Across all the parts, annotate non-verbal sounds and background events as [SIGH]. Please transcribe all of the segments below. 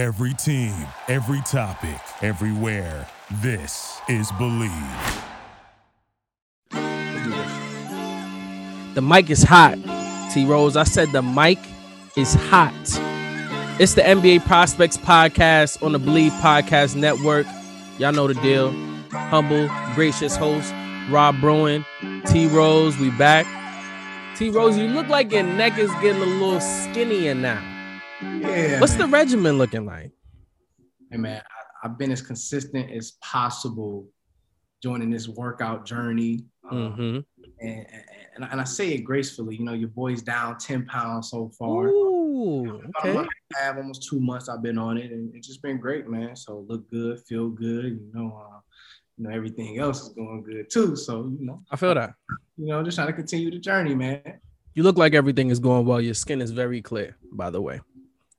Every team, every topic, everywhere. This is Believe. The mic is hot. T Rose, I said the mic is hot. It's the NBA Prospects Podcast on the Believe Podcast Network. Y'all know the deal. Humble, gracious host, Rob Bruin, T Rose, we back. T Rose, you look like your neck is getting a little skinnier now. Yeah. What's the regimen looking like? Hey man, I, I've been as consistent as possible joining this workout journey. Um, Mm-hmm. and, and, and I say it gracefully. You know, your boy's down 10 pounds so far. Ooh, okay. a half, almost two months I've been on it, and it's just been great, man. So look good, feel good. You know, uh, you know everything else is going good too. So you know, I feel that. you know, just trying to continue the journey, man. You look like everything is going well. Your skin is very clear, by the way.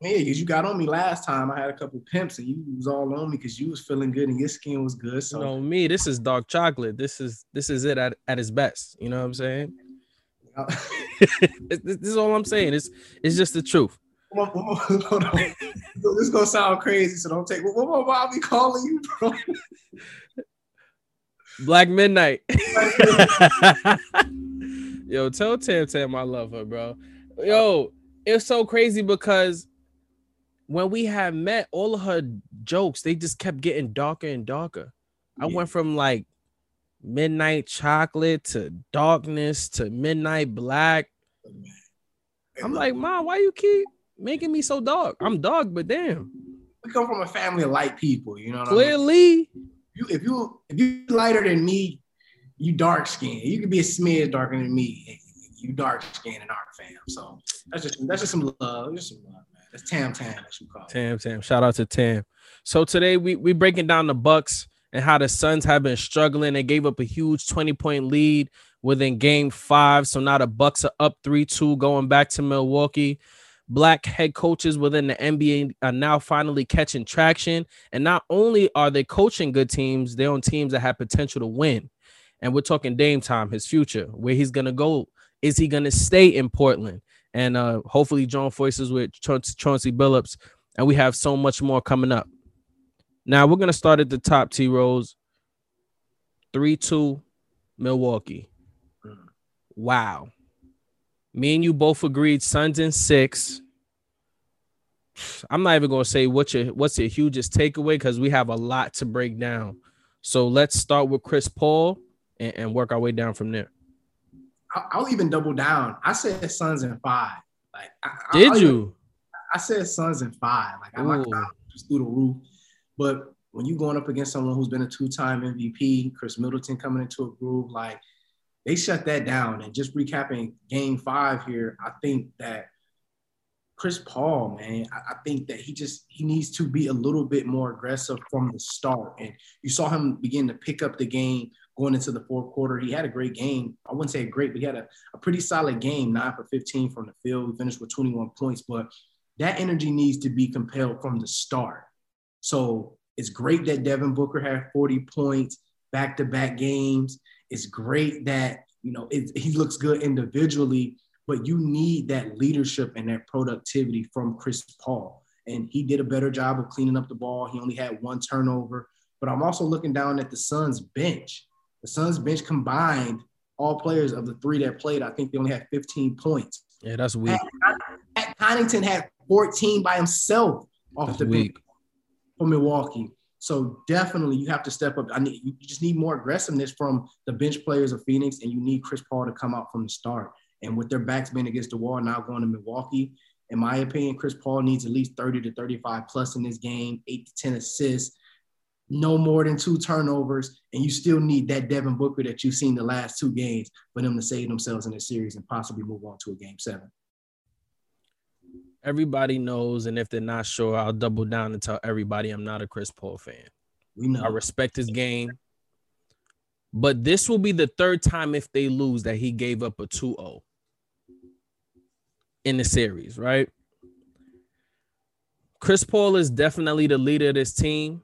Yeah, because you got on me last time. I had a couple pimps, and you was all on me because you was feeling good and your skin was good. So You know me, this is dark chocolate. This is this is it at, at its best. You know what I'm saying? [LAUGHS] this, is all I'm saying. It's it's just the truth. [LAUGHS] Hold on, hold on. this is gonna sound crazy, so don't take. What, I'll be calling you, bro? Black Midnight. [LAUGHS] Yo, tell Tam Tam I love her, bro. Yo, it's so crazy because when we had met, all of her jokes they just kept getting darker and darker. I Yeah. went from like midnight chocolate to darkness to midnight black. I'm like, Mom, why you keep making me so dark? I'm dark, but damn, we come from a family of light people. You know what I mean? clearly. You, if you if you lighter than me, you dark skinned. You could be a smidge darker than me. You dark skinned in our fam. So that's just that's just some love. Just some love. That's Tam Tam, as you call it. Tam Tam. Shout out to Tam. So today we we breaking down the Bucks and how the Suns have been struggling. They gave up a huge 20 point lead within game five. So now the Bucks are up 3-2 going back to Milwaukee. Black head coaches within the NBA are now finally catching traction. And not only are they coaching good teams, they're on teams that have potential to win. And we're talking Dame time, his future, where he's gonna go. Is he gonna stay in Portland? And uh hopefully John Voices with Chauncey Chauncey Billups and we have so much more coming up. Now we're gonna start at the top. T Rose, three two, Milwaukee. Mm. Wow. Me and you both agreed. Suns in six. I'm not even gonna say what's your what's your hugest takeaway because we have a lot to break down. So let's start with Chris Paul and, and work our way down from there. I'll, I'll even double down. I said Suns in five. Like, I, Did I'll even- you? I said Suns in five. Like, I like just through the roof. But when you're going up against someone who's been a two-time MVP, Khris Middleton coming into a groove, like they shut that down. And just recapping Game Five here, I think that Chris Paul, man, I, I think that he just he needs to be a little bit more aggressive from the start. And you saw him begin to pick up the game going into the fourth quarter. He had a great game. I wouldn't say great, but he had a, a pretty solid game, nine for 15 from the field. We finished with 21 points, but that energy needs to be compelled from the start. So it's great that Devin Booker had 40 points, back to back games. It's great that, you know, it, he looks good individually, but you need that leadership and that productivity from Chris Paul. And he did a better job of cleaning up the ball. He only had one turnover. But I'm also looking down at the Suns bench. The Suns bench combined, all players of the three that played, I think they only had 15 points. Yeah, that's weak. Pat Connaughton had 14 by himself off That's the weak. bench for Milwaukee. So definitely you have to step up. I need you just need more aggressiveness from the bench players of Phoenix, and you need Chris Paul to come out from the start. And with their backs being against the wall now going to Milwaukee, in my opinion, Chris Paul needs at least 30 to 35 plus in this game, eight to 10 assists, no more than two turnovers, and you still need that Devin Booker that you've seen the last two games for them to save themselves in the series and possibly move on to a game seven. Everybody knows, and if they're not sure, I'll double down and tell everybody I'm not a Chris Paul fan. We know. I respect his game. But this will be the third time if they lose that he gave up a 2-0 in the series, right? Chris Paul is definitely the leader of this team.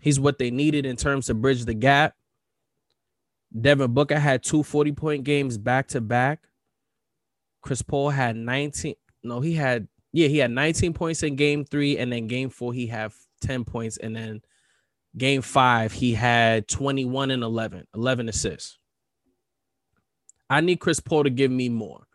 He's what they needed in terms to bridge the gap. Devin Booker had two 40 point games back to back. Chris Paul had 19. No, he had Yeah, he had 19 points in game three, and then game four, he had 10 points, and then game five, he had 21 and 11, 11 assists. I need Chris Paul to give me more.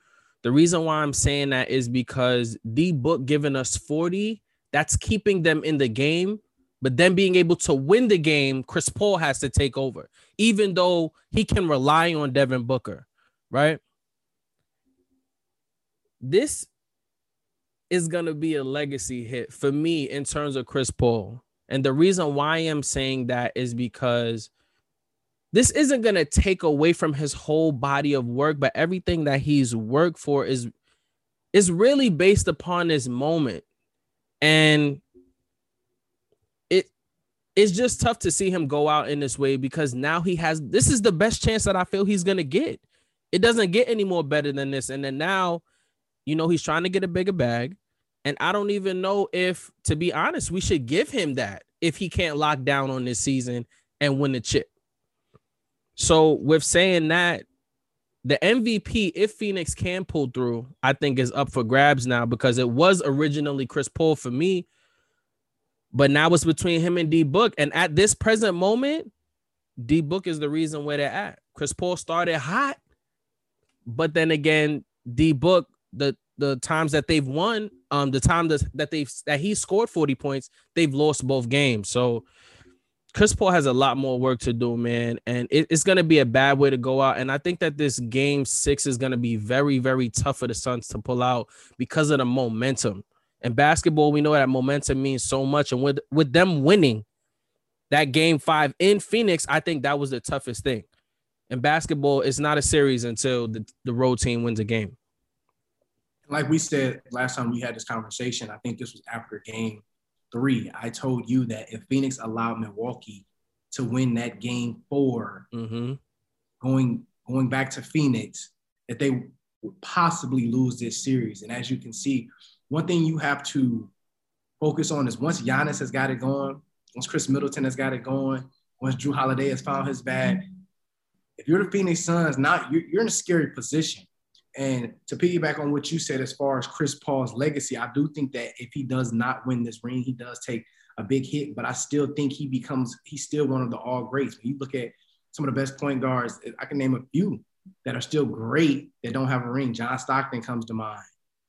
The reason why I'm saying that is because D Book giving us 40, that's keeping them in the game. But then being able to win the game, Chris Paul has to take over, even though he can rely on Devin Booker, right? This is going to be a legacy hit for me in terms of Chris Paul. And the reason why I'm saying that is because this isn't going to take away from his whole body of work, but everything that he's worked for is is really based upon this moment. And it's just tough to see him go out in this way because now he has this is the best chance that I feel he's to get. It doesn't get any more better than this and then now you know he's trying to get a bigger bag. And I don't even know if, to be honest, we should give him that if he can't lock down on this season and win the chip. So, with saying that, the MVP, if Phoenix can pull through, I think is up for grabs now because it was originally Chris Paul for me, but now it's between him and D Book. And at this present moment, D Book is the reason where they're at. Chris Paul started hot, but then again, D Book, the the times that they've won, um, the time that, that they've that he scored 40 points, they've lost both games. So Chris Paul has a lot more work to do, man, and it, it's gonna be a bad way to go out. And I think that this game six is gonna be very, very tough for the Suns to pull out because of the momentum. And basketball, we know that momentum means so much. And with with them winning that game five in Phoenix, I think that was the toughest thing. And basketball is not a series until the, the road team wins a game like we said last time we had this conversation, I think this was after game three. I told you that if Phoenix allowed Milwaukee to win that game 4 mm-hmm. going going back to Phoenix, that they would possibly lose this series. And as you can see, one thing you have to focus on is once Giannis has got it going, once Khris Middleton has got it going, once Jrue Holiday has found his bag, if you're the Phoenix Suns, now you're, you're in a scary position and to piggyback on what you said as far as Chris Paul's legacy, I do think that if he does not win this ring, he does take a big hit, but I still think he becomes, he's still one of the all greats. When you look at some of the best point guards, I can name a few that are still great that don't have a ring. John Stockton comes to mind,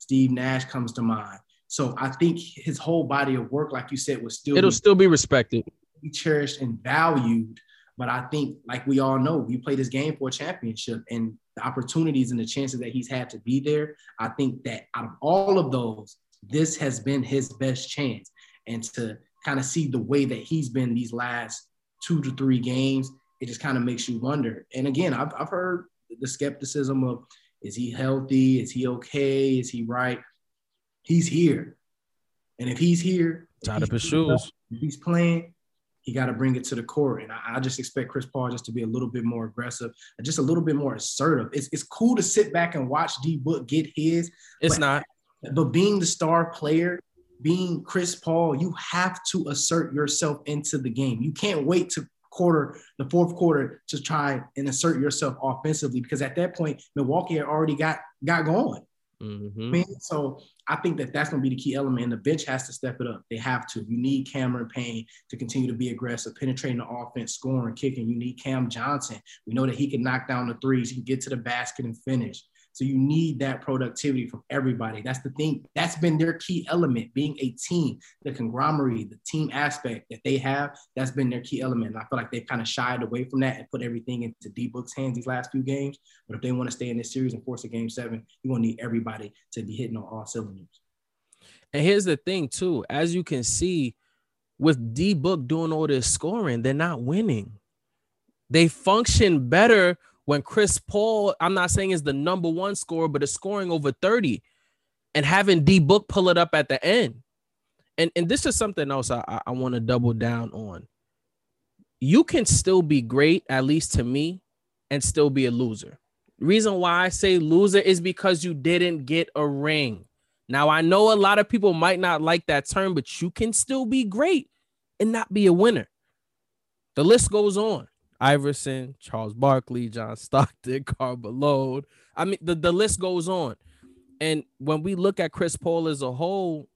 Steve Nash comes to mind. So I think his whole body of work, like you said, was still it'll be, still be respected, be cherished and valued. But I think, like we all know, we play this game for a championship, and the opportunities and the chances that he's had to be there, I think that out of all of those, this has been his best chance. And to kind of see the way that he's been these last two to three games, it just kind of makes you wonder. And again, I've, I've heard the skepticism of is he healthy? Is he okay? Is he right? He's here. And if he's here, tied up his shoes. If he's playing, he got to bring it to the court. And I, I, just expect Chris Paul just to be a little bit more aggressive, just a little bit more assertive. It's, it's cool to sit back and watch D Book get his. It's but, not. But being the star player, being Chris Paul, you have to assert yourself into the game. You can't wait to quarter, the fourth quarter, to try and assert yourself offensively because at that point, Milwaukee had already got got going. Mm-hmm. I mean, so I think that that's going to be the key element. And the bench has to step it up. They have to. You need Cameron Payne to continue to be aggressive, penetrating the offense, scoring, kicking. You need Cam Johnson. We know that he can knock down the threes. He can get to the basket and finish. So you need that productivity from everybody. That's the thing. That's been their key element, being a team, the conglomerate, the team aspect that they have. That's been their key element. And I feel like they've kind of shied away from that and put everything into D Book's hands these last few games. But if they want to stay in this series and force a game seven, you're going to need everybody to be hitting on all cylinders. And here's the thing, too. As you can see, with D Book doing all this scoring, they're not winning. They function better when Chris Paul, I'm not saying is the number one scorer, but is scoring over 30 and having D Book pull it up at the end. And, and this is something else I, I want to double down on. You can still be great, at least to me, and still be a loser. Reason why I say loser is because you didn't get a ring. Now, I know a lot of people might not like that term, but you can still be great and not be a winner. The list goes on. Iverson, Charles Barkley, John Stockton, [LAUGHS] Karl Malone. I mean, the, the list goes on. And when we look at Chris Paul as a whole,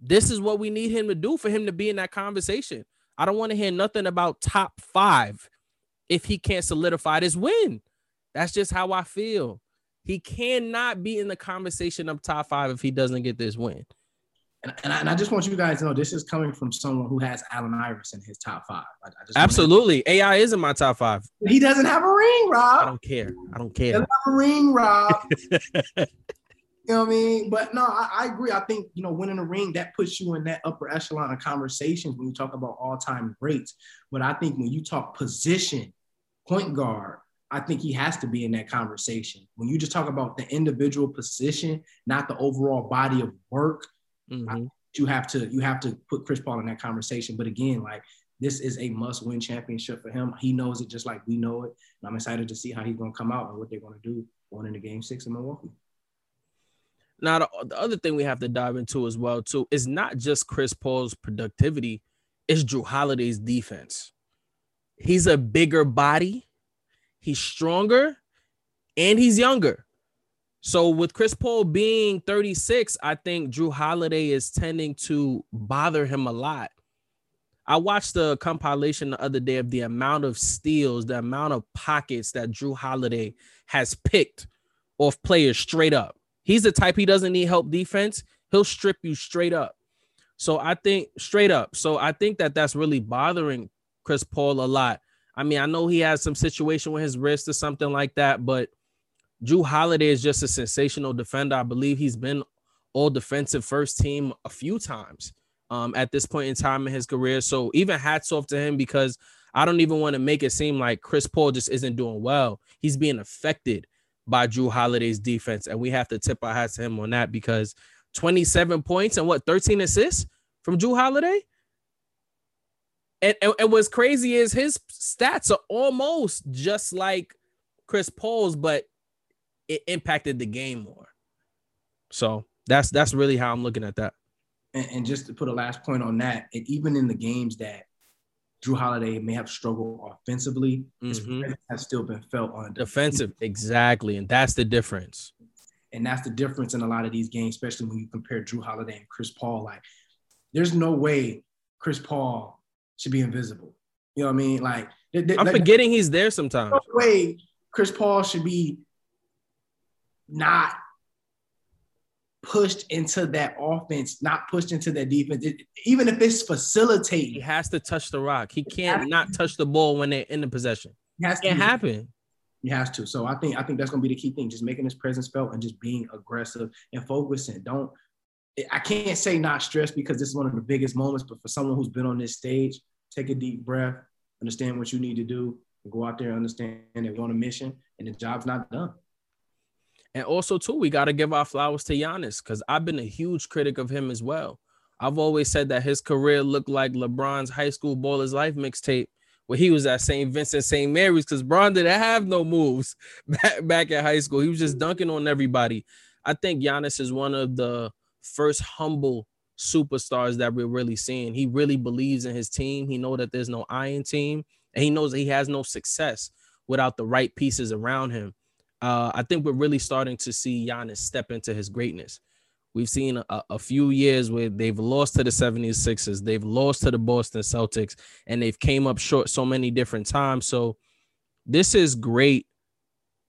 this is what we need him to do for him to be in that conversation. I don't want to hear nothing about top five if he can't solidify this win. That's just how I feel. He cannot be in the conversation of top five if he doesn't get this win. And, and, I, and I just want you guys to know this is coming from someone who has Allen Iverson in his top five. I, I Absolutely. To... AI is in my top five. He doesn't have a ring, Rob. I don't care. I don't care. He doesn't have a ring, Rob. [LAUGHS] You know what I mean? But no, I, I, agree. I think, you know, winning a ring, that puts you in that upper echelon of conversations when you talk about all-time greats. But I think when you talk position, point guard, I think he has to be in that conversation. When you just talk about the individual position, not the overall body of work, mm-hmm. you have to you have to put Chris Paul in that conversation. But again, like this is a must-win championship for him. He knows it just like we know it. And I'm excited to see how he's going to come out and what they're going to do going into Game Six in Milwaukee. Now, the, the other thing we have to dive into as well too is not just Chris Paul's productivity; it's Jrue Holiday's defense. He's a bigger body, he's stronger, and he's younger. So with Chris Paul being 36, I think Jrue Holiday is tending to bother him a lot. I watched the compilation the other day of the amount of steals, the amount of pockets that Jrue Holiday has picked off players straight up. He's the type he doesn't need help defense. He'll strip you straight up. So I think straight up. So I think that that's really bothering Chris Paul a lot. I mean, I know he has some situation with his wrist or something like that, but Jrue Holiday is just a sensational defender. I believe he's been all defensive first team a few times um, at this point in time in his career. So even hats off to him because I don't even want to make it seem like Chris Paul just isn't doing well. He's being affected by Jrue Holiday's defense. And we have to tip our hats to him on that because 27 points and what 13 assists from Jrue Holiday. And, and, and what's crazy is his stats are almost just like Chris Paul's, but it impacted the game more. So that's that's really how I'm looking at that. And, and just to put a last point on that, and even in the games that Jrue Holiday may have struggled offensively. Mm-hmm. has still been felt on defensive. Exactly. And that's the difference. And that's the difference in a lot of these games, especially when you compare Jrue Holiday and Chris Paul. Like, there's no way Chris Paul should be invisible. You know what I mean? Like, they, they, I'm like, forgetting he's there sometimes. No way Chris Paul should be not pushed into that offense, not pushed into that defense. It, even if it's facilitating, he has to touch the rock. He can't not touch the ball when they're in the possession. It has to happen. He has to. So I think I think that's gonna be the key thing, just making his presence felt and just being aggressive and focusing. Don't I can't say not stressed because this is one of the biggest moments, but for someone who's been on this stage, take a deep breath, understand what you need to do, go out there, understand they want a mission, and the job's not done. And also, too, we got to give our flowers to Giannis because I've been a huge critic of him as well. I've always said that his career looked like LeBron's high school Baller's Life mixtape, where he was at St. Vincent St. Mary's because Bron didn't have no moves [LAUGHS] back, back at high school. He was just mm. dunking on everybody. I think Giannis is one of the first humble superstars that we're really seeing. He really believes in his team. He knows that there's no iron team, and he knows that he has no success without the right pieces around him uh, I think we're really starting to see Giannis step into his greatness. We've seen a, a, few years where they've lost to the 76ers, they've lost to the Boston Celtics, and they've came up short so many different times. So this is great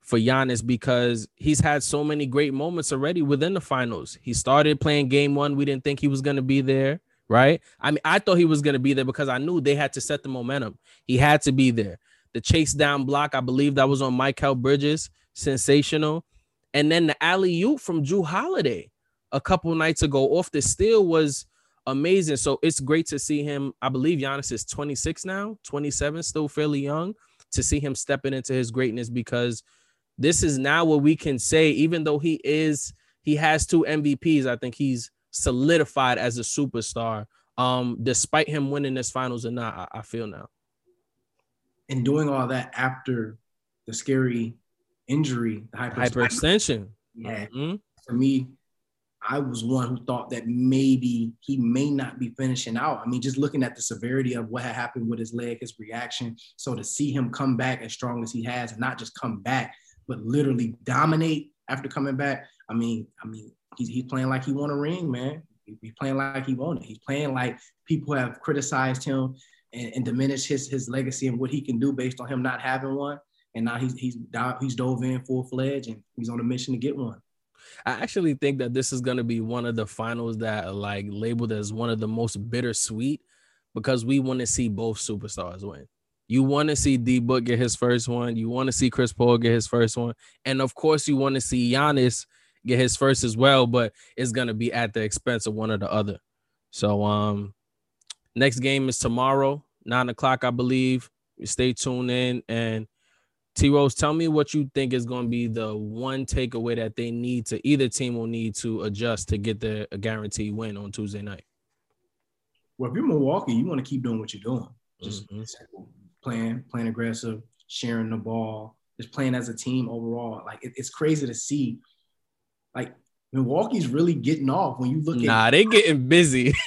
for Giannis because he's had so many great moments already within the finals. He started playing game one. We didn't think he was going to be there, right? I mean, I thought he was going to be there because I knew they had to set the momentum. He had to be there. The chase down block, I believe that was on Mikal Bridges sensational. And then the alley oop from Jrue Holiday a couple nights ago off the steal was amazing. So it's great to see him. I believe Giannis is 26 now, 27, still fairly young, to see him stepping into his greatness because this is now what we can say, even though he is, he has two MVPs. I think he's solidified as a superstar. Um, despite him winning this finals or not, I, I feel now. And doing all that after the scary injury, the hyperextension. Yeah. Mm-hmm. For me, I was one who thought that maybe he may not be finishing out. I mean, just looking at the severity of what had happened with his leg, his reaction. So to see him come back as strong as he has, and not just come back, but literally dominate after coming back, I mean, I mean, he's he's playing like he won a ring, man. He's playing like he won it. He's playing like people have criticized him and, and diminished his his legacy and what he can do based on him not having one. And now he's he's he's dove in full fledged and he's on a mission to get one. I actually think that this is going to be one of the finals that like labeled as one of the most bittersweet because we want to see both superstars win. You want to see D Book get his first one. You want to see Chris Paul get his first one. And of course, you want to see Giannis get his first as well, but it's going to be at the expense of one or the other. So, um, next game is tomorrow, nine o'clock, I believe. Stay tuned in and T Rose, tell me what you think is going to be the one takeaway that they need to either team will need to adjust to get their a guaranteed win on Tuesday night. Well, if you're Milwaukee, you want to keep doing what you're doing. Just mm-hmm. playing, playing aggressive, sharing the ball, just playing as a team overall. Like it, it's crazy to see. Like Milwaukee's really getting off when you look nah, at. Nah, they getting busy. [LAUGHS]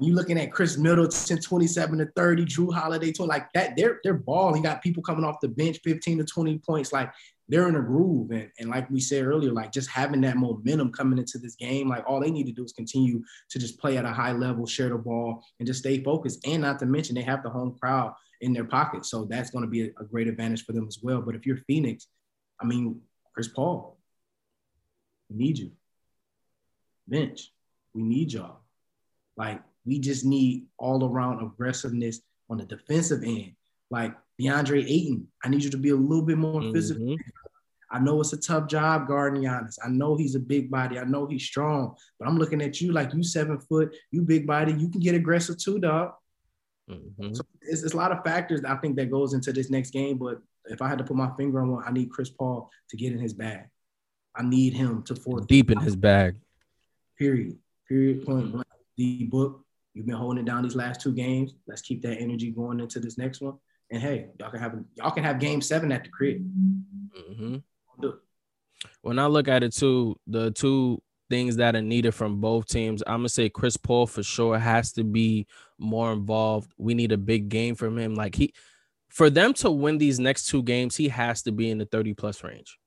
you looking at Khris Middleton, 27 to 30, Jrue Holiday, 20, like that, they're they're balling. got people coming off the bench, 15 to 20 points. Like they're in a groove. And, and like we said earlier, like just having that momentum coming into this game, like all they need to do is continue to just play at a high level, share the ball, and just stay focused. And not to mention they have the home crowd in their pocket. So that's going to be a, a great advantage for them as well. But if you're Phoenix, I mean, Chris Paul, we need you. Bench, we need y'all. Like we just need all around aggressiveness on the defensive end. Like DeAndre Ayton, I need you to be a little bit more mm-hmm. physical. I know it's a tough job guarding Giannis. I know he's a big body. I know he's strong, but I'm looking at you like you seven foot, you big body. You can get aggressive too, dog. Mm-hmm. So it's, it's, a lot of factors I think that goes into this next game. But if I had to put my finger on one, I need Chris Paul to get in his bag. I need him to force deep in his bag. Period. Period. Point blank. The book You've been holding it down these last two games. Let's keep that energy going into this next one. And hey, y'all can have y'all can have game seven at the crib. Mm-hmm. When I look at it too, the two things that are needed from both teams, I'm gonna say Chris Paul for sure has to be more involved. We need a big game from him. Like he for them to win these next two games, he has to be in the 30 plus range.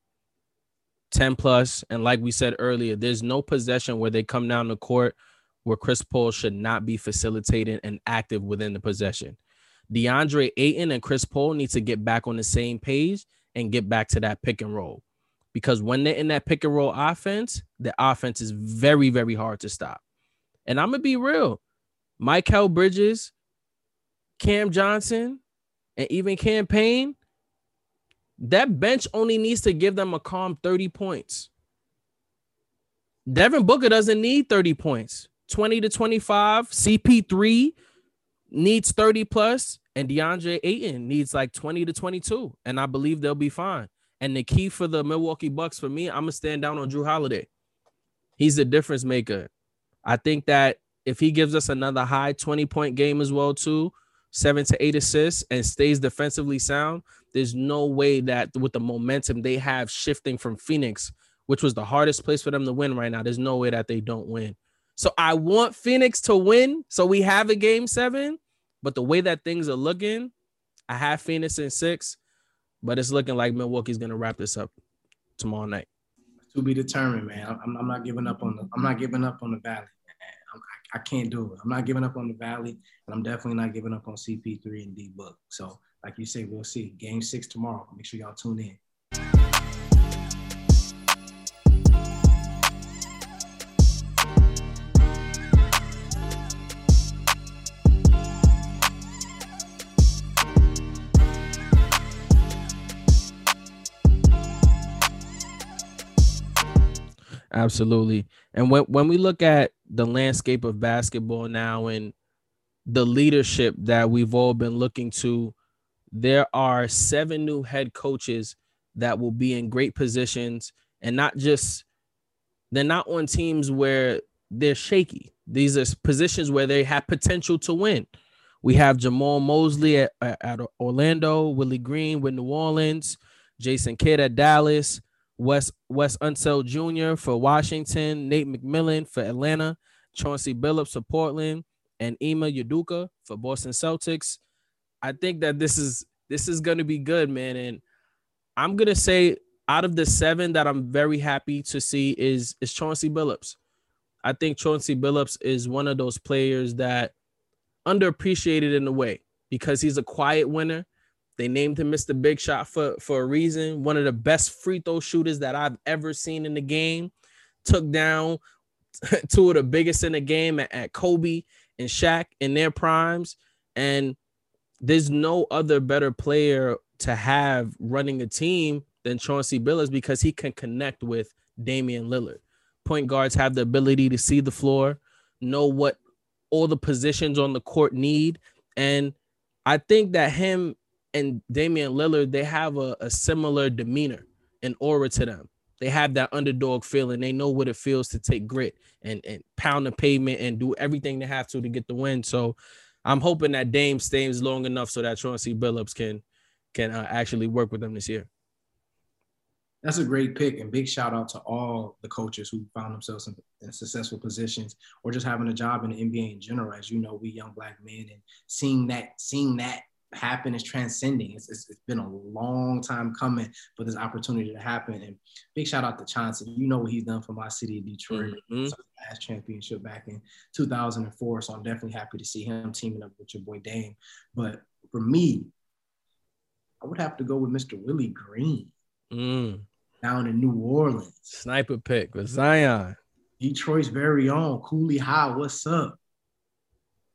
10 plus. And like we said earlier, there's no possession where they come down the court where Chris Paul should not be facilitating and active within the possession. DeAndre Ayton and Chris Paul need to get back on the same page and get back to that pick and roll. Because when they're in that pick and roll offense, the offense is very, very hard to stop. And I'm gonna be real. Mikal Bridges, Cam Johnson, and even Cam Payne, that bench only needs to give them a calm 30 points. Devin Booker doesn't need 30 points. 20 to 25. CP3 needs 30 plus, and DeAndre Ayton needs like 20 to 22. And I believe they'll be fine. And the key for the Milwaukee Bucks for me, I'm gonna stand down on Jrue Holiday. He's a difference maker. I think that if he gives us another high 20 point game as well, too, seven to eight assists, and stays defensively sound, there's no way that with the momentum they have shifting from Phoenix, which was the hardest place for them to win right now, there's no way that they don't win. So I want Phoenix to win. So we have a game seven. But the way that things are looking, I have Phoenix in six, but it's looking like Milwaukee's gonna wrap this up tomorrow night. To be determined, man. I'm, I'm not giving up on the. I'm not giving up on the Valley. I, I can't do it. I'm not giving up on the Valley, and I'm definitely not giving up on CP3 and D Book. So, like you say, we'll see. Game six tomorrow. Make sure y'all tune in. Absolutely. And when when we look at the landscape of basketball now and the leadership that we've all been looking to, there are seven new head coaches that will be in great positions and not just they're not on teams where they're shaky. These are positions where they have potential to win. We have Jamahl Mosley at, at Orlando, Willie Green with New Orleans, Jason Kidd at Dallas, Wes Wes Unseld Jr. for Washington, Nate McMillan for Atlanta, Chauncey Billups for Portland, and Ime Udoka for Boston Celtics. I think that this is this is gonna be good, man. And I'm gonna say out of the seven that I'm very happy to see is is Chauncey Billups. I think Chauncey Billups is one of those players that underappreciated in a way because he's a quiet winner. They named him Mr. Big Shot for, for a reason. One of the best free throw shooters that I've ever seen in the game. Took down [LAUGHS] two of the biggest in the game at, at Kobe and Shaq in their primes. And there's no other better player to have running a team than Chauncey Billups because he can connect with Damian Lillard. Point guards have the ability to see the floor, know what all the positions on the court need. And I think that him and Damian Lillard, they have a, a similar demeanor and aura to them. They have that underdog feeling. They know what it feels to take grit and, and pound the pavement and do everything they have to to get the win. So I'm hoping that Dame stays long enough so that Chauncey Billups can can uh, actually work with them this year. That's a great pick, and big shout out to all the coaches who found themselves in, in, successful positions or just having a job in the NBA in general. As you know, we young black men, and seeing that seeing that happen is transcending. It's, it's, it's been a long time coming for this opportunity to happen. And big shout out to Chauncey. You know what he's done for my city of Detroit. Mm-hmm. Last championship back in 2004. So I'm definitely happy to see him teaming up with your boy Dame. But for me, I would have to go with Mr. Willie Green. Mm down in New Orleans. Sniper pick with Zion. Detroit's very own Cooley High. What's up?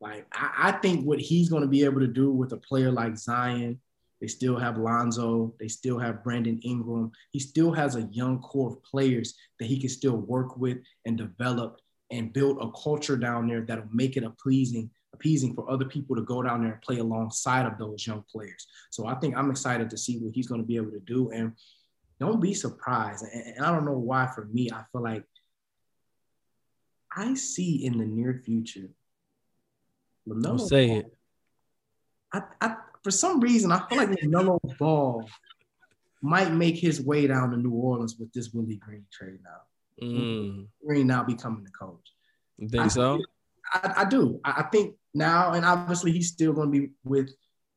Like I, I think what he's going to be able to do with a player like Zion, they still have Lonzo, they still have Brandon Ingram. He still has a young core of players that he can still work with and develop and build a culture down there that'll make it a pleasing appeasing for other people to go down there and play alongside of those young players. So I think I'm excited to see what he's going to be able to do. And don't be surprised. And, I don't know why for me, I feel like I see in the near future. LaMelo don't say Ball, it. I, I, for some reason, I feel like LaMelo Ball might make his way down to New Orleans with this Willie Green trade now. Mm. Green now becoming the coach. You think I, so? I, I do. I, think now, and obviously he's still going to be with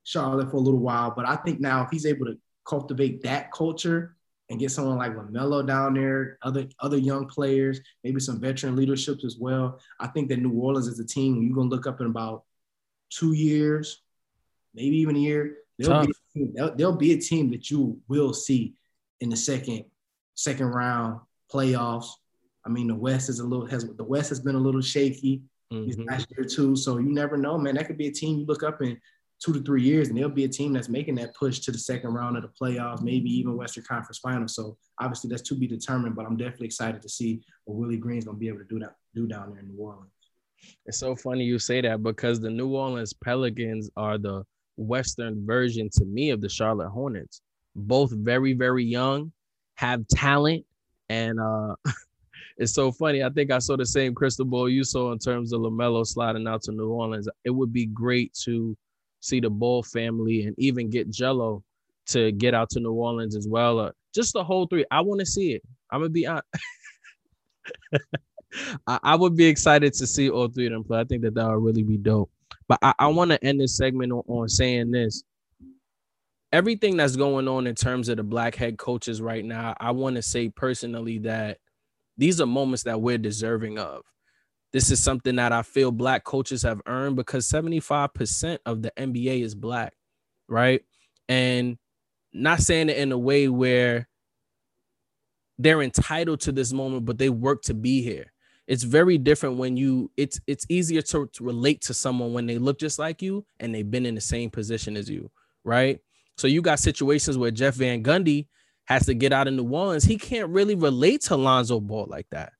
Charlotte for a little while, but I think now if he's able to cultivate that culture and get someone like LaMelo down there, other other young players, maybe some veteran leaderships as well. I think that New Orleans is a team you're gonna look up in about two years, maybe even a year. There'll be, there'll, there'll be a team that you will see in the second second round playoffs. I mean, the West is a little has the West has been a little shaky mm-hmm. last year too. So you never know, man. That could be a team you look up and two to three years, and they'll be a team that's making that push to the second round of the playoffs, maybe even Western Conference Finals. So obviously that's to be determined, but I'm definitely excited to see what Willie Green's gonna be able to do that do down there in New Orleans. It's so funny you say that because the New Orleans Pelicans are the Western version to me of the Charlotte Hornets. Both very, very young, have talent, and uh [LAUGHS] it's so funny. I think I saw the same crystal ball you saw in terms of LaMelo sliding out to New Orleans. It would be great to see the Ball family, and even get Gelo to get out to New Orleans as well. Uh, just the whole three. I want to see it. I'm gonna be honest. [LAUGHS] I, I, would be excited to see all three of them play. I think that that would really be dope. But I, I want to end this segment on, on saying this. Everything that's going on in terms of the black head coaches right now, I want to say personally that these are moments that we're deserving of. This is something that I feel black coaches have earned because 75% of the NBA is black, right? And not saying it in a way where they're entitled to this moment, but they work to be here. It's very different when you it's it's easier to, to relate to someone when they look just like you and they've been in the same position as you, right? So you got situations where Jeff Van Gundy has to get out of New Orleans. He can't really relate to Lonzo Ball like that.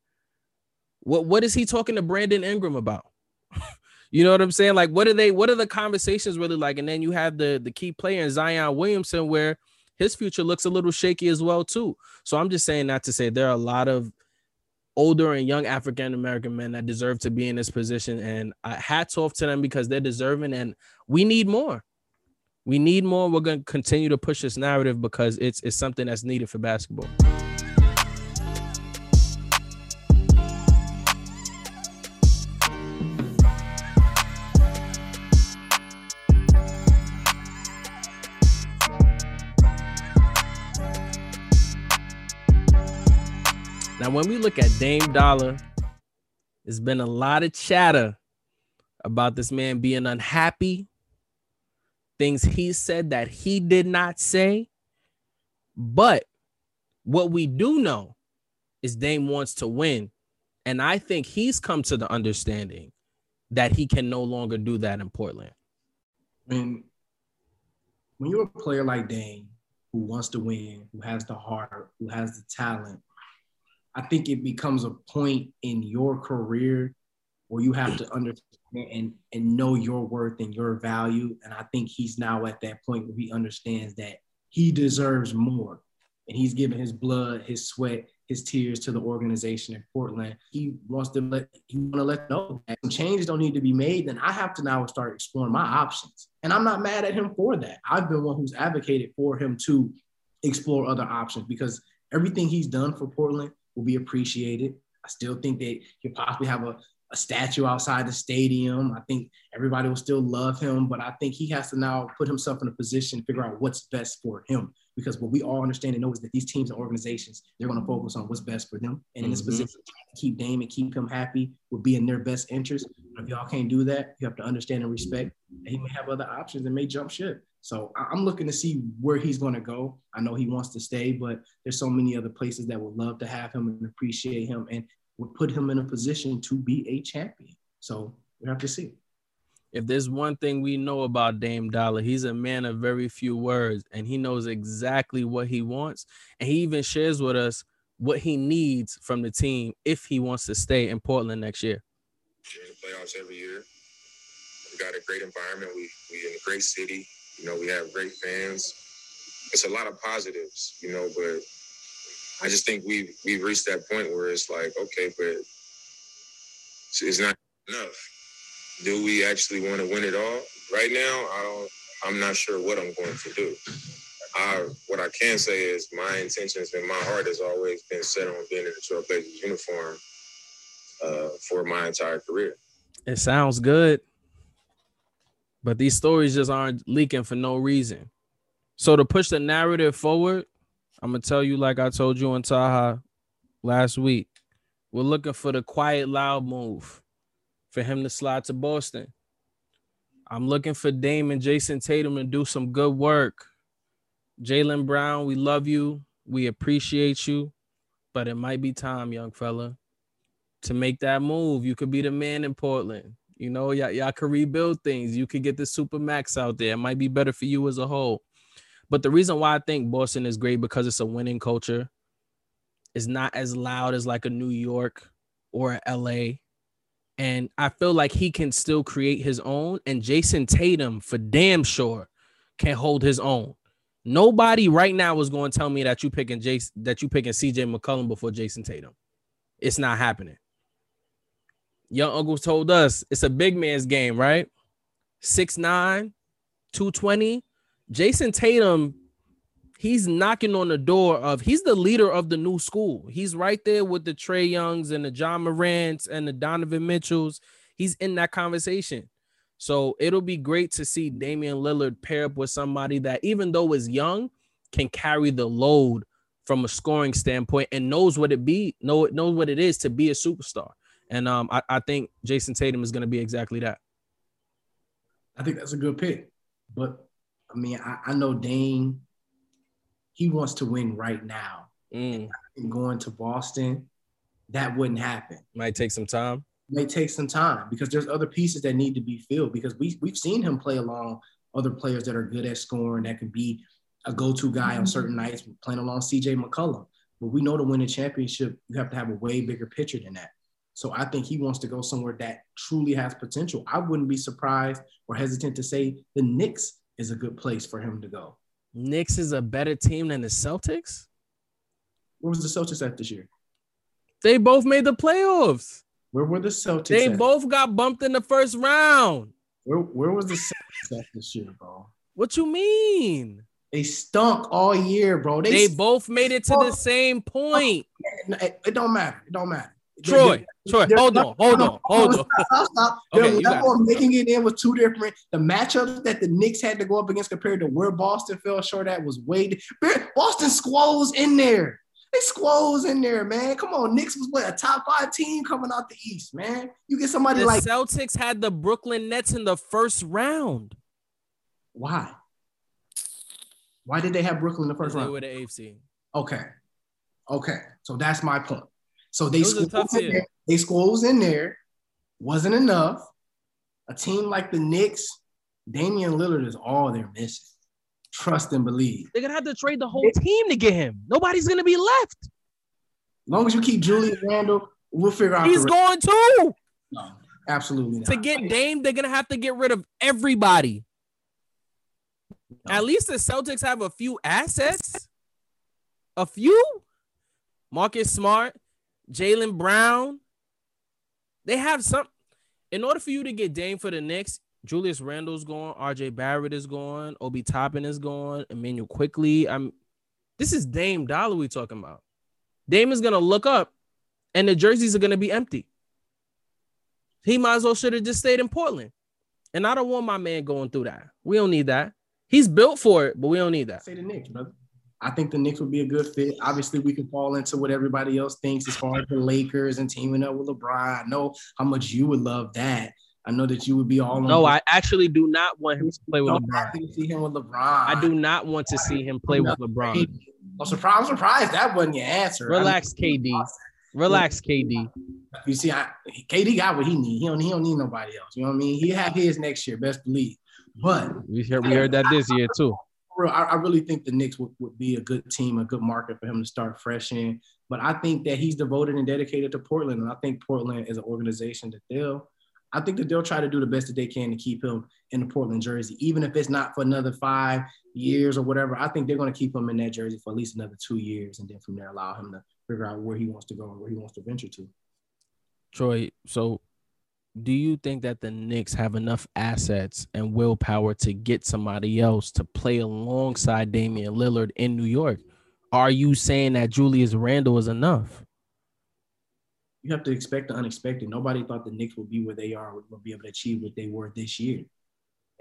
What what is he talking to Brandon Ingram about? [LAUGHS] you know what I'm saying? Like, what are they? What are the conversations really like? And then you have the the key player in Zion Williamson, where his future looks a little shaky as well too. So I'm just saying that to say there are a lot of older and young African American men that deserve to be in this position, and hats off to them because they're deserving, and we need more. We need more. We're going to continue to push this narrative because it's it's something that's needed for basketball. Now, when we look at Dame Dollar, there's been a lot of chatter about this man being unhappy, things he said that he did not say. But what we do know is Dame wants to win. And I think he's come to the understanding that he can no longer do that in Portland. When when you're a player like Dame who wants to win, who has the heart, who has the talent, I think it becomes a point in your career where you have to [CLEARS THROAT] understand and, and know your worth and your value. And I think he's now at that point where he understands that he deserves more. And he's given his blood, his sweat, his tears to the organization in Portland. He wants to let he want to let know that some changes don't need to be made. Then I have to now start exploring my options. And I'm not mad at him for that. I've been one who's advocated for him to explore other options because everything he's done for Portland will be appreciated. I still think that he'll possibly have a, a statue outside the stadium. I think everybody will still love him, but I think he has to now put himself in a position to figure out what's best for him. Because what we all understand and know is that these teams and organizations, they're going to focus on what's best for them. And in this mm-hmm. position, to keep Dame and keep him happy would be in their best interest. But if y'all can't do that, you have to understand and respect that he may have other options and may jump ship. So I'm looking to see where he's going to go. I know he wants to stay, but there's so many other places that would love to have him and appreciate him and would put him in a position to be a champion. So we have to see. If there's one thing we know about Dame Dollar, he's a man of very few words and he knows exactly what he wants. And he even shares with us what he needs from the team if he wants to stay in Portland next year. We're in the playoffs every year. We got a great environment. We we in a great city. You know, we have great fans. It's a lot of positives, you know, but I just think we we've reached that point where it's like, okay, but it's not enough. Do we actually want to win it all? Right now, I don't. I'm not sure what I'm going to do. I, what I can say is my intentions and my heart has always been set on being in the Trailblazers uniform uh, for my entire career. It sounds good, but these stories just aren't leaking for no reason. So to push the narrative forward, I'm gonna tell you like I told you on Taha last week. We're looking for the quiet, loud move for him to slide to Boston. I'm looking for Dame and Jayson Tatum to do some good work. Jaylen Brown, we love you. We appreciate you. But it might be time, young fella, to make that move. You could be the man in Portland. You know, y'all, y'all could rebuild things. You could get the super max out there. It might be better for you as a whole. But the reason why I think Boston is great because it's a winning culture. It's not as loud as like a New York or a LA. And I feel like he can still create his own. And Jayson Tatum, for damn sure, can hold his own. Nobody right now is going to tell me that you picking Jayson that you picking CJ McCollum before Jayson Tatum. It's not happening. Young Uncle told us it's a big man's game, right? 6'9, 220. Jayson Tatum, he's knocking on the door of he's the leader of the new school. He's right there with the Trae Youngs and the Ja Morants and the Donovan Mitchells. He's in that conversation. So it'll be great to see Damian Lillard pair up with somebody that, even though is young, can carry the load from a scoring standpoint and knows what it be, know knows what it is to be a superstar. And um, I, I think Jayson Tatum is going to be exactly that. I think that's a good pick, but I mean, I, I know Dame, he wants to win right now. Mm. going to Boston, that wouldn't happen. Might take some time. May take some time because there's other pieces that need to be filled because we we've seen him play along other players that are good at scoring that can be a go-to guy on certain nights playing along CJ McCollum. But we know to win a championship, you have to have a way bigger picture than that. So I think he wants to go somewhere that truly has potential. I wouldn't be surprised or hesitant to say the Knicks is a good place for him to go. Knicks is a better team than the Celtics. Where was the Celtics at this year? They both made the playoffs. Where were the Celtics? They at? both got bumped in the first round. Where, where was the Celtics at this year, bro? What you mean? They stunk all year, bro. They, they both made it to the same point. It, it don't matter. It don't matter. Troy, Troy, hold on, hold on, hold on. Stop, stop. [LAUGHS] Okay, the level of making it in was two different. The matchups that the Knicks had to go up against compared to where Boston fell short at was way. Boston squall was in there. They squoze in there, man. Come on, Knicks was what a top five team coming out the East, man. You get somebody The like Celtics had the Brooklyn Nets in the first round. why? Why did they have Brooklyn in the first round? They were the AFC. Okay, okay. So that's my point. So they It was a tough squoze in there. They squoze in there. Wasn't enough. A team like the Knicks, Damian Lillard is all they're missing. Trust and believe. They're gonna have to trade the whole team to get him. Nobody's gonna be left. As long as you keep Julius Randle, we'll figure out. He's going too. No, absolutely not. To get Dame, they're gonna have to get rid of everybody. No. At least the Celtics have a few assets. A few. Marcus Smart, Jaylen Brown. They have some. In order for you to get Dame for the Knicks, Julius Randle's gone, RJ Barrett is gone, Obi Toppin is gone, Immanuel Quickley. I'm. This is Dame Dollar we talking about. Dame is gonna look up, and the jerseys are gonna be empty. He might as well should have just stayed in Portland. And I don't want my man going through that. We don't need that. He's built for it, but we don't need that. say the Knicks, brother. I think the Knicks would be a good fit. Obviously, we can fall into what everybody else thinks as far as the Lakers and teaming up with LeBron. I know how much you would love that. I know that you would be all on. No, I actually do not want him to play with don't LeBron. happy to see him with LeBron. I do not want to see him play with LeBron. I'm surprised. I'm surprised that wasn't your answer. Relax, KD. Relax, KD. You see, I, KD got what he need. He don't. He don't need nobody else. You know what I mean? He have his next year, best believe. But We heard, we heard that this year too. Real, I, I really think the Knicks would, would be a good team, a good market for him to start fresh in. But I think that he's devoted and dedicated to Portland, and I think Portland is an organization that they'll. I think that they'll try to do the best that they can to keep him in the Portland jersey, even if it's not for another five years or whatever. I think they're going to keep him in that jersey for at least another two years, and then from there allow him to figure out where he wants to go and where he wants to venture to. Troy, so do you think that the Knicks have enough assets and willpower to get somebody else to play alongside Damian Lillard in New York? Are you saying that Julius Randle is enough? you have to expect the unexpected. Nobody thought the Knicks would be where they are, would be able to achieve what they were this year.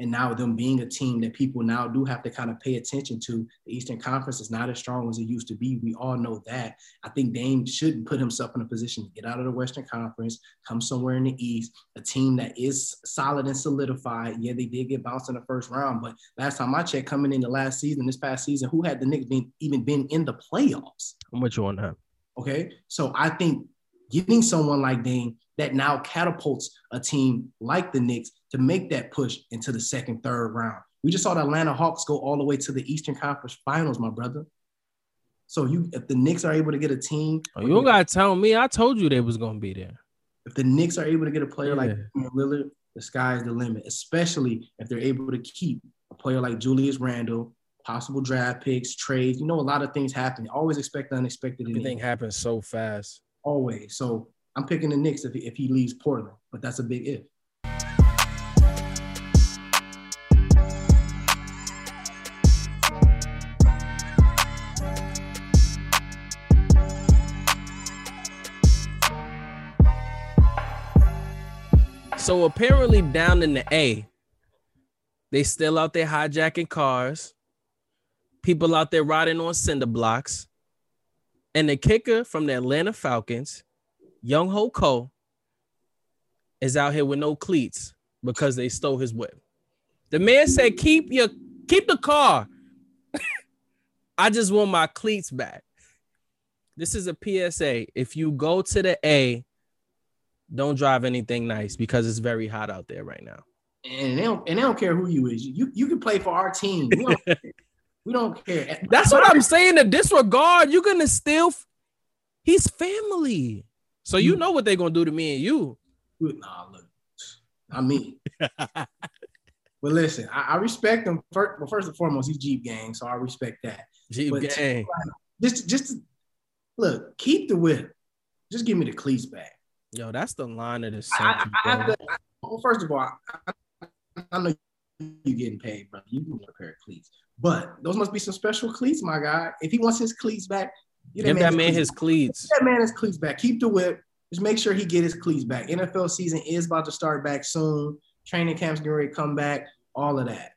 And now them being a team that people now do have to kind of pay attention to. The Eastern Conference is not as strong as it used to be. We all know that. I think Dame should put himself in a position to get out of the Western Conference, come somewhere in the East, a team that is solid and solidified. Yeah, they did get bounced in the first round, but last time I checked, coming in the last season, this past season, who had the Knicks been even been in the playoffs? I'm with you on that. Okay. So I think getting someone like Dame that now catapults a team like the Knicks to make that push into the second, third round. We just saw the Atlanta Hawks go all the way to the Eastern Conference Finals, my brother. So you, if the Knicks are able to get a team, Oh, you don't gotta tell me. I told you they was gonna be there. if the Knicks are able to get a player like Yeah. Damian Lillard, the sky's the limit. Especially if they're able to keep a player like Julius Randle, possible draft picks, trades. You know, a lot of things happen. Always expect the unexpected. in Everything happens so fast. always. So I'm picking the Knicks if he, if he leaves Portland, but that's a big if. So apparently down in the A, they still out there hijacking cars. People out there riding on cinder blocks. And the kicker from the Atlanta Falcons, Younghoe Koo, is out here with no cleats because they stole his whip. The man said, keep your keep the car. [LAUGHS] I just want my cleats back. This is a PSA. If you go to the A, don't drive anything nice because it's very hot out there right now. And they don't and they don't care who you is. You you can play for our team. We don't, [LAUGHS] we don't care. That's what I'm saying. To disregard, you're gonna still. He's family, so you mm. know what they're gonna do to me and you. Nah, look, I mean. [LAUGHS] but listen, I, I respect him. First, well, first and foremost, he's Jeep gang, so I respect that. Jeep But- gang. Just just look, keep the whip. Just give me the cleats back. Yo, that's the line of the I, I, century. I have bro. to, I, well, first of all, I, I know you're getting paid, brother. You can get a pair of cleats, but those must be some special cleats, my guy. If he wants his cleats back, Give that man cleats. his cleats. Get that man his cleats back. Keep the whip. Just make sure he get his cleats back. NFL season is about to start back soon. Training camps getting ready to come back. All of that.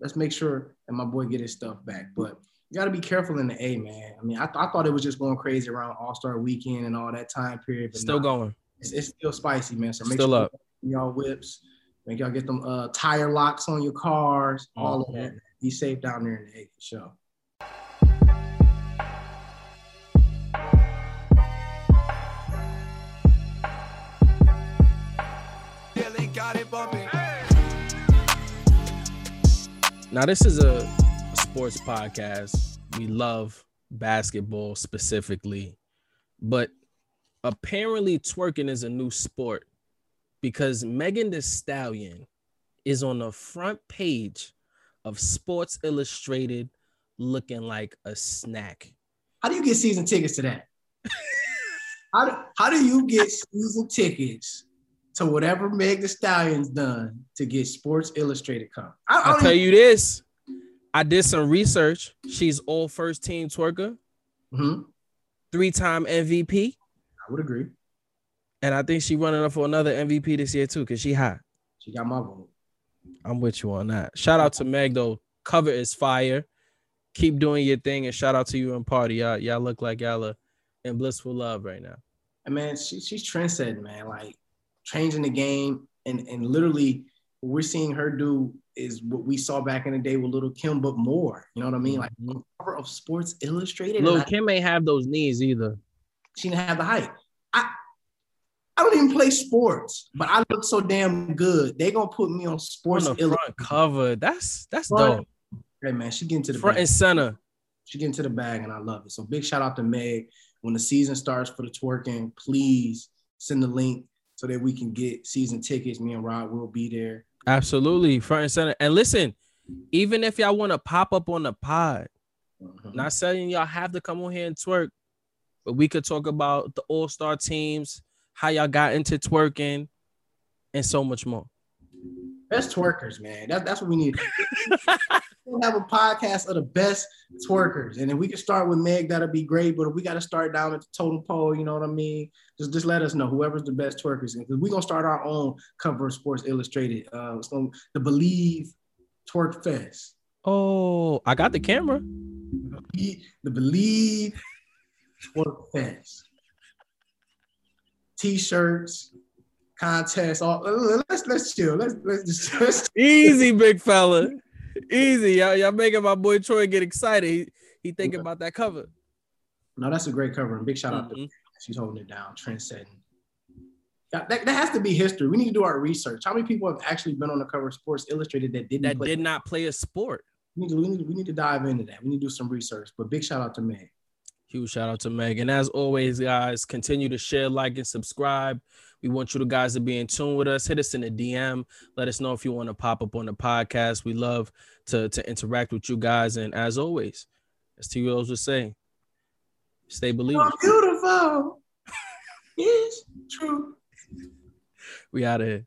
Let's make sure that my boy get his stuff back. But you got to be careful in the A, man. I mean, I, th- I thought it was just going crazy around All Star Weekend and all that time period. But Still nah, going. It's, it's still spicy, man. So make Still sure up. y'all whips. Make y'all get them uh, tire locks on your cars. All of Mhm. that. man. Be safe down there in the A for sure. Now, this is a, a sports podcast. We love basketball specifically, but apparently, twerking is a new sport because Megan Thee Stallion is on the front page of Sports Illustrated looking like a snack. How do you get season tickets to that? [LAUGHS] how, do, how do you get season tickets to whatever Meg Thee Stallion's done to get Sports Illustrated cover? I, I I'll tell you this. I did some research. She's all first team twerker, Mhm. three time MVP, I would agree. and I think she running up for another MVP this year too because she hot. She got my vote. I'm with you on that. Shout out to Meg though. Cover is fire. Keep doing your thing, and shout out to you and Pardi. Y'all, y'all look like y'all are in blissful love right now. And man, she, she's trendsetting, man. Like changing the game, and and literally we're seeing her do is what we saw back in the day with Lil' Kim, but more. You know what I mean? Like Mhm. cover of Sports Illustrated. I- Kim ain't have those knees either. she didn't have the height. I I don't even play sports, but I look so damn good. They gonna put me on On Sports the Illustrated. cover. That's that's Front- dope. Hey man, she getting to the Front bag. and center. She getting to the bag, and I love it. So big shout out to Meg. When the season starts for the twerking, please send the link so that we can get season tickets. Me and Rod will be there. Absolutely, front and center. And listen, even if y'all want to pop up on the pod, Mhm. not saying y'all have to come on here and twerk, but we could talk about the All Star teams, how y'all got into twerking, and so much more. Best twerkers, man. That, that's what we need. [LAUGHS] we'll have a podcast of the best twerkers. And if we can start with Meg, that'll be great. But if we got to start down at the totem pole, you know what I mean? Just just let us know whoever's the best twerkers. Because we're gonna start our own cover of Sports Illustrated. Uh it's gonna the Believe Twerk Fest. Oh, I got the camera. The Believe Twerk Fest. T-shirts, contests, all let's let's chill. Let's let's just [LAUGHS] let's Easy, big fella. Easy. Y'all, y'all making my boy Troy get excited. He, he thinking about that cover. No, that's a great cover. And big shout out to Mhm. she's holding it down, trend setting. That, that, that has to be history. We need to do our research. How many people have actually been on the cover of Sports Illustrated that didn't That play? did not play a sport. We, need to, we, need to, we need to dive into that. We need to do some research. But big shout out to Meg. Huge shout out to Meg. And as always, guys, continue to share, like, and subscribe. We want you to guys to be in tune with us. Hit us in the DM. Let us know if you want to pop up on the podcast. We love to, to interact with you guys. And as always, as T Rose would say, stay believing. Oh, beautiful. [LAUGHS] it's true. We out of here.